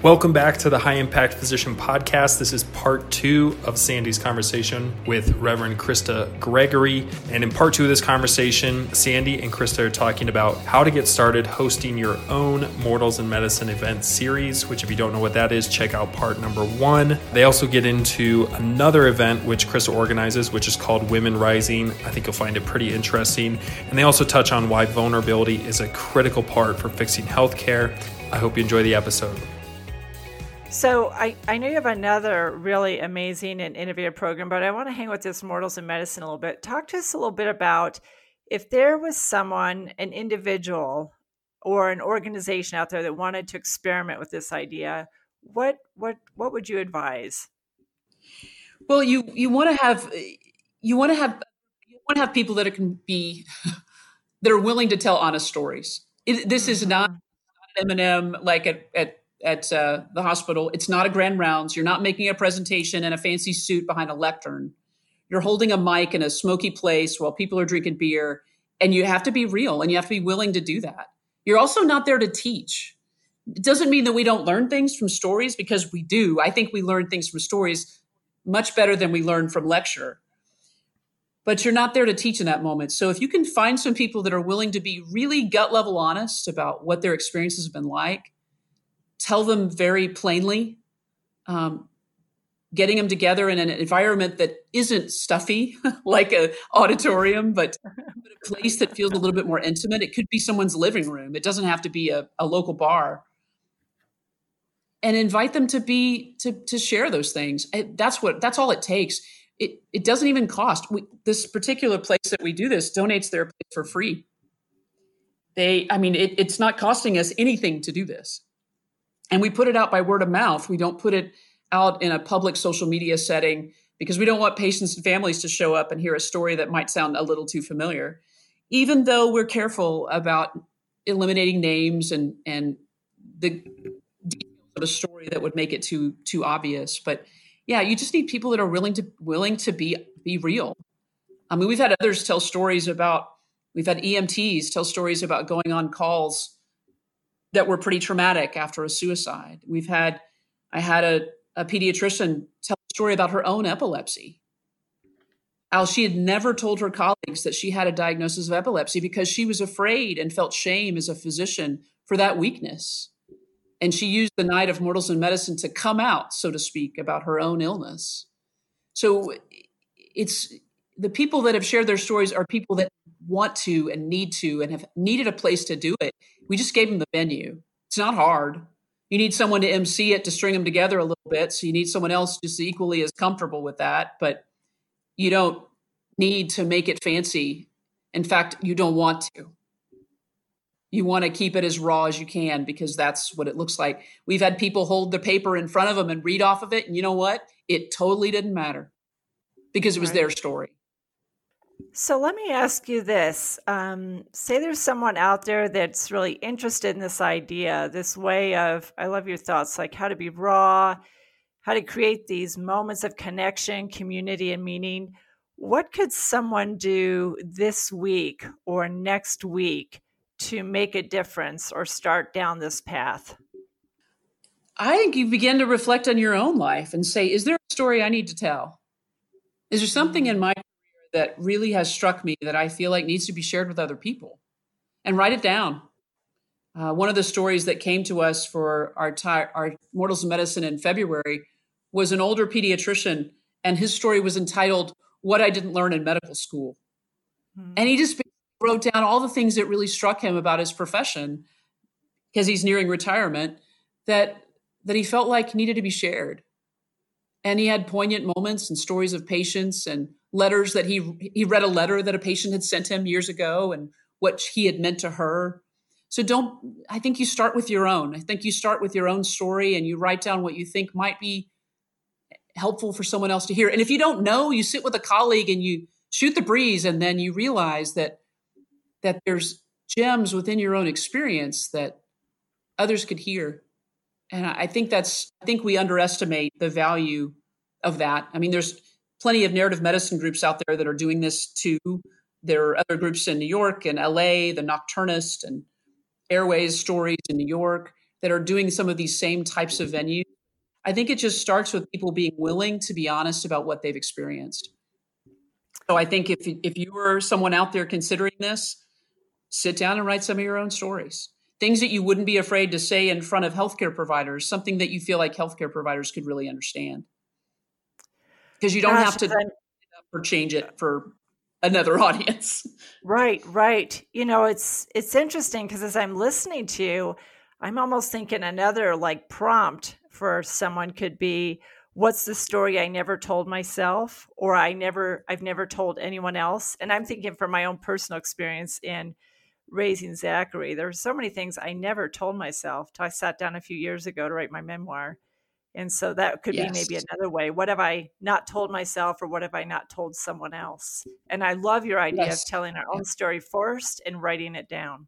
Welcome back to the High Impact Physician Podcast. This is part two of Sandy's conversation with Reverend Krista Gregory. And in part two of this conversation, Sandy and Krista are talking about how to get started hosting your own Mortals in Medicine event series, which, if you don't know what that is, check out part number one. They also get into another event which Krista organizes, which is called Women Rising. I think you'll find it pretty interesting. And they also touch on why vulnerability is a critical part for fixing healthcare. I hope you enjoy the episode. So I, I know you have another really amazing and innovative program, but I want to hang with this Mortals in Medicine a little bit. Talk to us a little bit about if there was someone, an individual or an organization out there that wanted to experiment with this idea, what what what would you advise? Well, you you want to have you want to have you want to have people that can be that are willing to tell honest stories. It, this mm-hmm. is not mm-hmm. an M&M like at, at at uh, the hospital. It's not a grand rounds. You're not making a presentation in a fancy suit behind a lectern. You're holding a mic in a smoky place while people are drinking beer, and you have to be real and you have to be willing to do that. You're also not there to teach. It doesn't mean that we don't learn things from stories because we do. I think we learn things from stories much better than we learn from lecture. But you're not there to teach in that moment. So if you can find some people that are willing to be really gut level honest about what their experiences have been like, tell them very plainly, um, getting them together in an environment that isn't stuffy like a auditorium, but, a place that feels a little bit more intimate. It could be someone's living room. It doesn't have to be a, a local bar. And invite them to be to to share those things. That's what that's all it takes. It it doesn't even cost. We, this particular place that we do this donates their place for free. They, I mean, it, it's not costing us anything to do this and we put it out by word of mouth. We don't put it out in a public social media setting because we don't want patients and families to show up and hear a story that might sound a little too familiar. Even though we're careful about eliminating names and and the details of a story that would make it too too obvious, but yeah, you just need people that are willing to willing to be be real. I mean, we've had others tell stories about we've had EMTs tell stories about going on calls that were pretty traumatic after a suicide. We've had, I had a, a pediatrician tell a story about her own epilepsy. How she had never told her colleagues that she had a diagnosis of epilepsy because she was afraid and felt shame as a physician for that weakness. And she used the night of Mortals in Medicine to come out, so to speak, about her own illness. So it's the people that have shared their stories are people that want to and need to and have needed a place to do it. We just gave them the venue. It's not hard. You need someone to MC it to string them together a little bit. So you need someone else just equally as comfortable with that. But you don't need to make it fancy. In fact, you don't want to. You want to keep it as raw as you can because that's what it looks like. We've had people hold the paper in front of them and read off of it. And you know what? It totally didn't matter because it was right. their story. So let me ask you this. Um, say there's someone out there that's really interested in this idea, this way of, I love your thoughts, like how to be raw, how to create these moments of connection, community, and meaning. What could someone do this week or next week to make a difference or start down this path? I think you begin to reflect on your own life and say, is there a story I need to tell? Is there something in my that really has struck me that I feel like needs to be shared with other people and write it down. Uh, one of the stories that came to us for our, our Mortals of Medicine in February was an older pediatrician, and his story was entitled What I Didn't Learn in Medical School. Mm-hmm. And he just wrote down all the things that really struck him about his profession because he's nearing retirement that that he felt like needed to be shared. And he had poignant moments and stories of patients and letters that he he read a letter that a patient had sent him years ago and what he had meant to her. So don't i think you start with your own. I think you start with your own story and you write down what you think might be helpful for someone else to hear. And if you don't know you sit with a colleague and you shoot the breeze and then you realize that that there's gems within your own experience that others could hear. And i think that's i think we underestimate the value of that. I mean there's plenty of narrative medicine groups out there that are doing this too. There are other groups in New York and LA, the Nocturnist and Airways Stories in New York. that are doing some of these same types of venues. I think it just starts with people being willing to be honest about what they've experienced. So I think if if you were someone out there considering this, sit down and write some of your own stories. Things that you wouldn't be afraid to say in front of healthcare providers, something that you feel like healthcare providers could really understand. Because you don't Gosh, have to or change it for another audience. Right, right. You know, it's it's interesting because as I'm listening to you, I'm almost thinking another like prompt for someone could be what's the story I never told myself or I never I've never told anyone else. And I'm thinking from my own personal experience in raising Zachary, there were so many things I never told myself till I sat down a few years ago to write my memoir. And so that could yes. be maybe another way. What have I not told myself, or what have I not told someone else? And I love your idea yes. of telling our own story first and writing it down.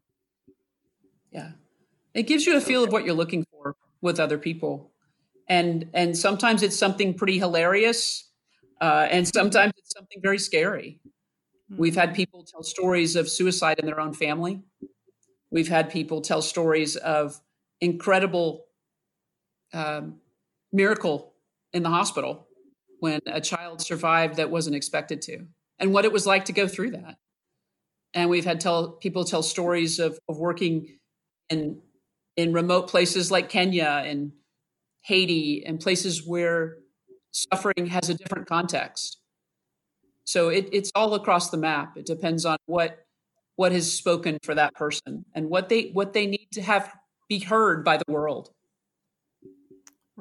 Yeah. It gives you a feel of what you're looking for with other people. And and sometimes it's something pretty hilarious. Uh, and sometimes it's something very scary. We've had mm-hmm. people tell stories of suicide in their own family. We've had people tell stories of incredible um, miracle in the hospital when a child survived that wasn't expected to, and what it was like to go through that. And we've had tell people tell stories of, of working in in remote places like Kenya and Haiti and places where suffering has a different context so it, it's all across the map. It depends on what what has spoken for that person and what they what they need to have be heard by the world.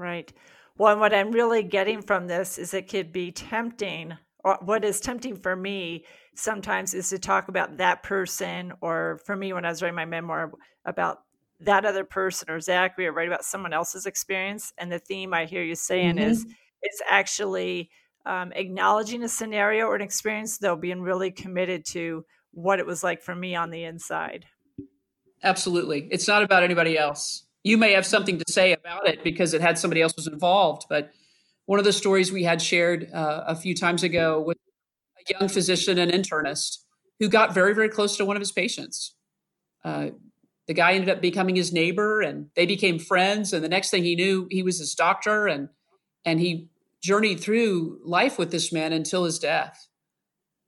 Right. Well, and what I'm really getting from this is it could be tempting, or what is tempting for me sometimes is to talk about that person, or for me when I was writing my memoir about that other person or Zachary, or write about someone else's experience. And the theme I hear you saying mm-hmm. is it's actually um, acknowledging a scenario or an experience, though being really committed to what it was like for me on the inside. Absolutely. It's not about anybody else. You may have something to say about it because it had somebody else was involved, but one of the stories we had shared uh, a few times ago with a young physician and internist who got very, very close to one of his patients. Uh, the guy ended up becoming his neighbor and they became friends. And the next thing he knew, he was his doctor and and he journeyed through life with this man until his death.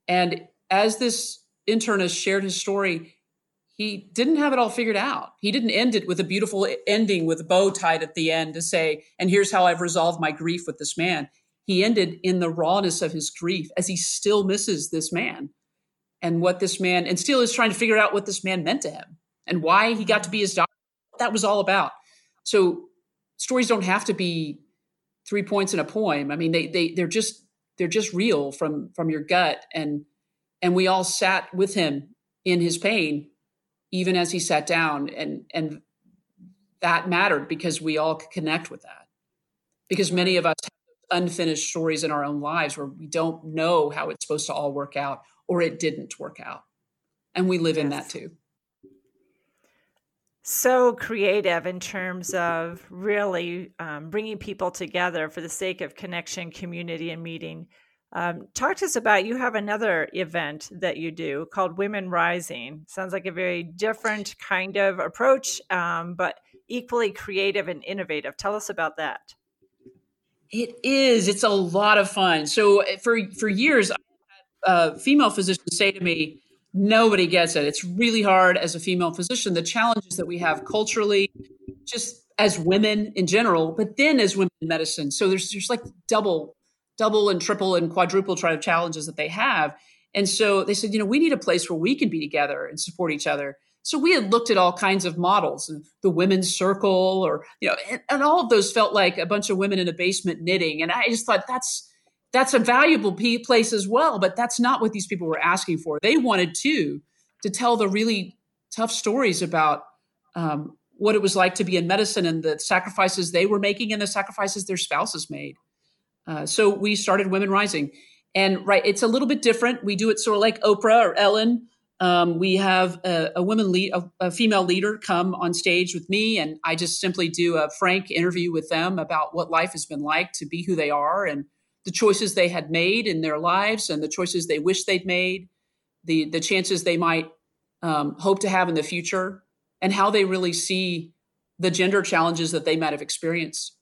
And as this internist shared his story, he didn't have it all figured out. He didn't end it with a beautiful ending with a bow tied at the end to say, and here's how I've resolved my grief with this man. He ended in the rawness of his grief as he still misses this man and what this man, and still is trying to figure out what this man meant to him and why he got to be his doctor. That was all about. So stories don't have to be three points in a poem. I mean, they they they're just they're just real from from your gut, and and we all sat with him in his pain, even as he sat down, and and that mattered because we all could connect with that. Because many of us have unfinished stories in our own lives where we don't know how it's supposed to all work out, or it didn't work out, and we live yes. in that too so creative in terms of really um, bringing people together for the sake of connection, community, and meeting. Um, talk to us about you have another event that you do called Women Rising. Sounds like a very different kind of approach, um, but equally creative and innovative. Tell us about that. It is. It's a lot of fun. So for for years, uh, female physicians say to me, nobody gets it. It's really hard as a female physician. The challenges that we have culturally, just as women in general, but then as women in medicine. So there's there's like double, double and triple and quadruple try of challenges that they have. And so they said, you know, we need a place where we can be together and support each other. So we had looked at all kinds of models, the women's circle, or you know, and, and all of those felt like a bunch of women in a basement knitting. And I just thought that's that's a valuable place as well but that's not what these people were asking for they wanted to to tell the really tough stories about um, what it was like to be in medicine and the sacrifices they were making and the sacrifices their spouses made uh, so we started women rising. And right it's a little bit different. We do it sort of like oprah or ellen. Um, we have a, a woman lead, a, a, female leader come on stage with me, and I just simply do a frank interview with them about what life has been like to be who they are and the choices they had made in their lives and the choices they wish they'd made, the the chances they might um, hope to have in the future, and how they really see the gender challenges that they might have experienced.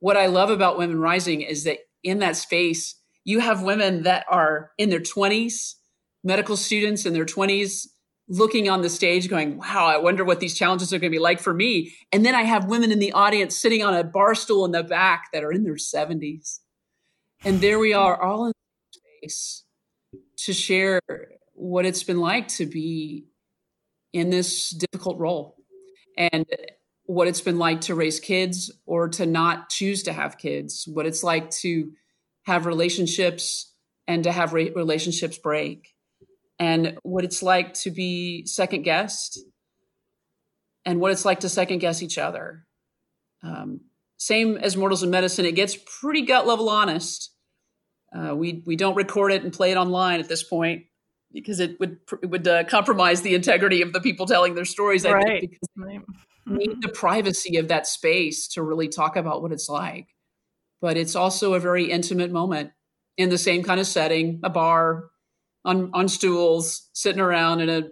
What I love about Women Rising is that in that space, you have women that are in their 20s, medical students in their 20s, looking on the stage going, wow, I wonder what these challenges are going to be like for me. And then I have women in the audience sitting on a bar stool in the back that are in their 70s. And there we are, all in space to share what it's been like to be in this difficult role and what it's been like to raise kids or to not choose to have kids, what it's like to have relationships and to have re- relationships break, and what it's like to be second guessed, and what it's like to second guess each other. Um, same as Mortals in Medicine, it gets pretty gut level honest. Uh, we we don't record it and play it online at this point because it would it would uh, compromise the integrity of the people telling their stories. I right. think because right. Need mm-hmm. the privacy of that space to really talk about what it's like. But it's also a very intimate moment in the same kind of setting a bar on on stools sitting around in a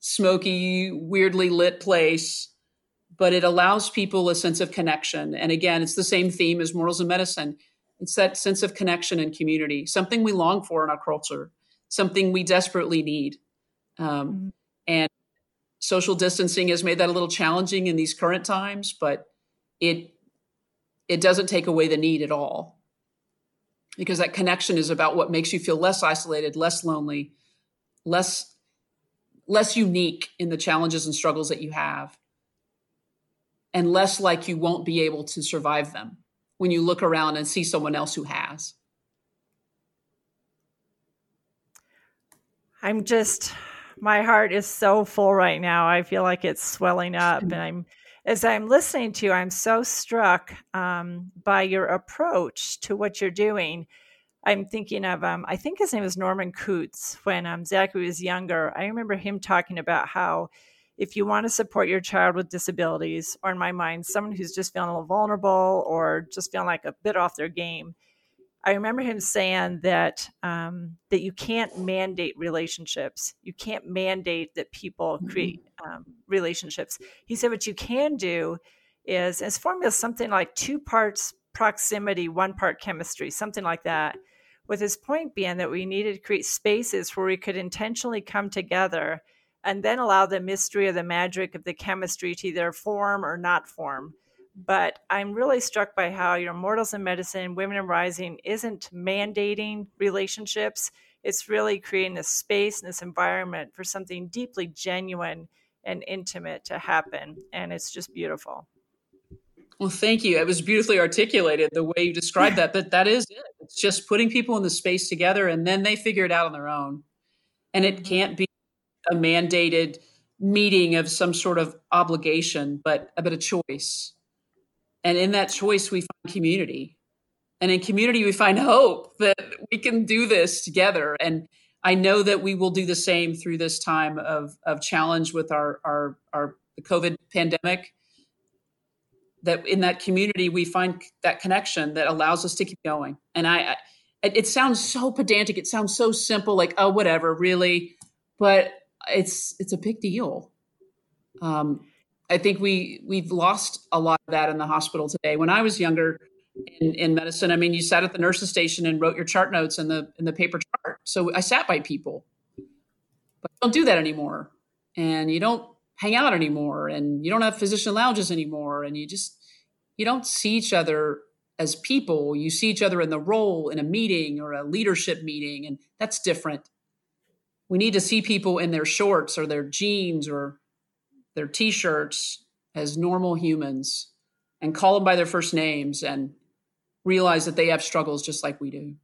smoky weirdly lit place. But it allows people a sense of connection. And again it's the same theme as Mortals and medicine. It's that sense of connection and community something we long for in our culture something we desperately need. Um, mm-hmm. and social distancing has made that a little challenging in these current times but it it doesn't take away the need at all. Because that connection is about what makes you feel less isolated less lonely less less unique in the challenges and struggles that you have and less like you won't be able to survive them when you look around and see someone else who has. I'm just my heart is so full right now i feel like it's swelling up and i'm as I'm listening to you, I'm so struck um, by your approach to what you're doing. I'm thinking of, um, I think his name was Norman Kunc. When um, Zachary was younger, I remember him talking about how if you want to support your child with disabilities, or in my mind, someone who's just feeling a little vulnerable or just feeling like a bit off their game, I remember him saying that um, that you can't mandate relationships. You can't mandate that people mm-hmm. create um, relationships. He said what you can do is his formula is something like two parts proximity, one part chemistry, something like that. With his point being that we needed to create spaces where we could intentionally come together and then allow the mystery or the magic of the chemistry to either form or not form but I'm really struck by how your Mortals in Medicine, Women in Rising isn't mandating relationships. It's really creating this space and this environment for something deeply genuine and intimate to happen. And it's just beautiful. Well, thank you. It was beautifully articulated the way you described that, but that is it. It's just putting people in the space together and then they figure it out on their own. And it mm-hmm. can't be a mandated meeting of some sort of obligation, but, a but a choice and in that choice, we find community. And in community, we find hope that we can do this together. And I know that we will do the same through this time of, of challenge with our, our, our COVID pandemic. That in that community, we find that connection that allows us to keep going. And I, I it, it sounds so pedantic. It sounds so simple, like, oh, whatever, really. But it's it's a big deal. Um, I think we we've lost a lot of that in the hospital today. When I was younger in, in medicine, I mean, you sat at the nurse's station and wrote your chart notes in the in the paper chart. So I sat by people, but don't do that anymore, and you don't hang out anymore, and you don't have physician lounges anymore, and you just you don't see each other as people. You see each other in the role in a meeting or a leadership meeting, and that's different. We need to see people in their shorts or their jeans or their t-shirts as normal humans and call them by their first names and realize that they have struggles just like we do.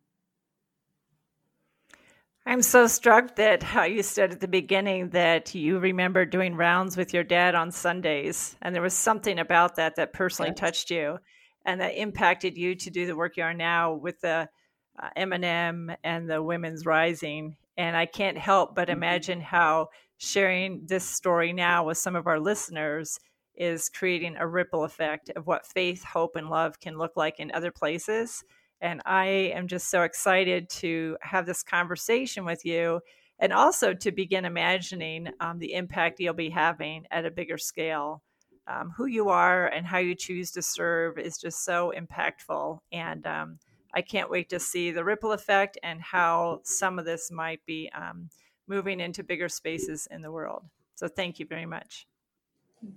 I'm so struck that how you said at the beginning that you remember doing rounds with your dad on Sundays, and there was something about that that personally yes. touched you, and that impacted you to do the work you are now with the uh, M&M and the Women's Rising. And I can't help but mm-hmm. imagine how sharing this story now with some of our listeners is creating a ripple effect of what faith, hope, and love can look like in other places. And I am just so excited to have this conversation with you and also to begin imagining um, the impact you'll be having at a bigger scale. um, who you are and how you choose to serve is just so impactful. And um, I can't wait to see the ripple effect and how some of this might be um, moving into bigger spaces in the world. So thank you very much.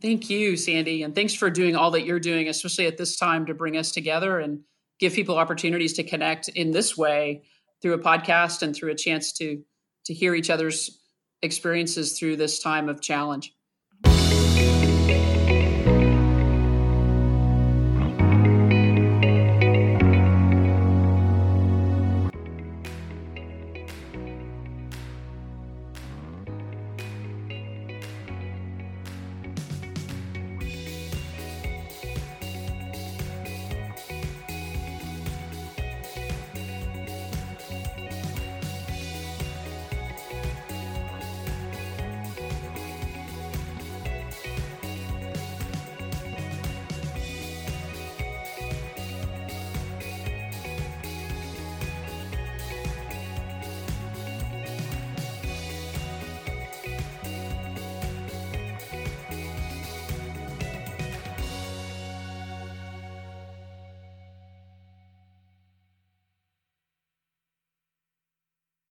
Thank you, Sandy. And thanks for doing all that you're doing, especially at this time to bring us together and give people opportunities to connect in this way through a podcast and through a chance to to hear each other's experiences through this time of challenge.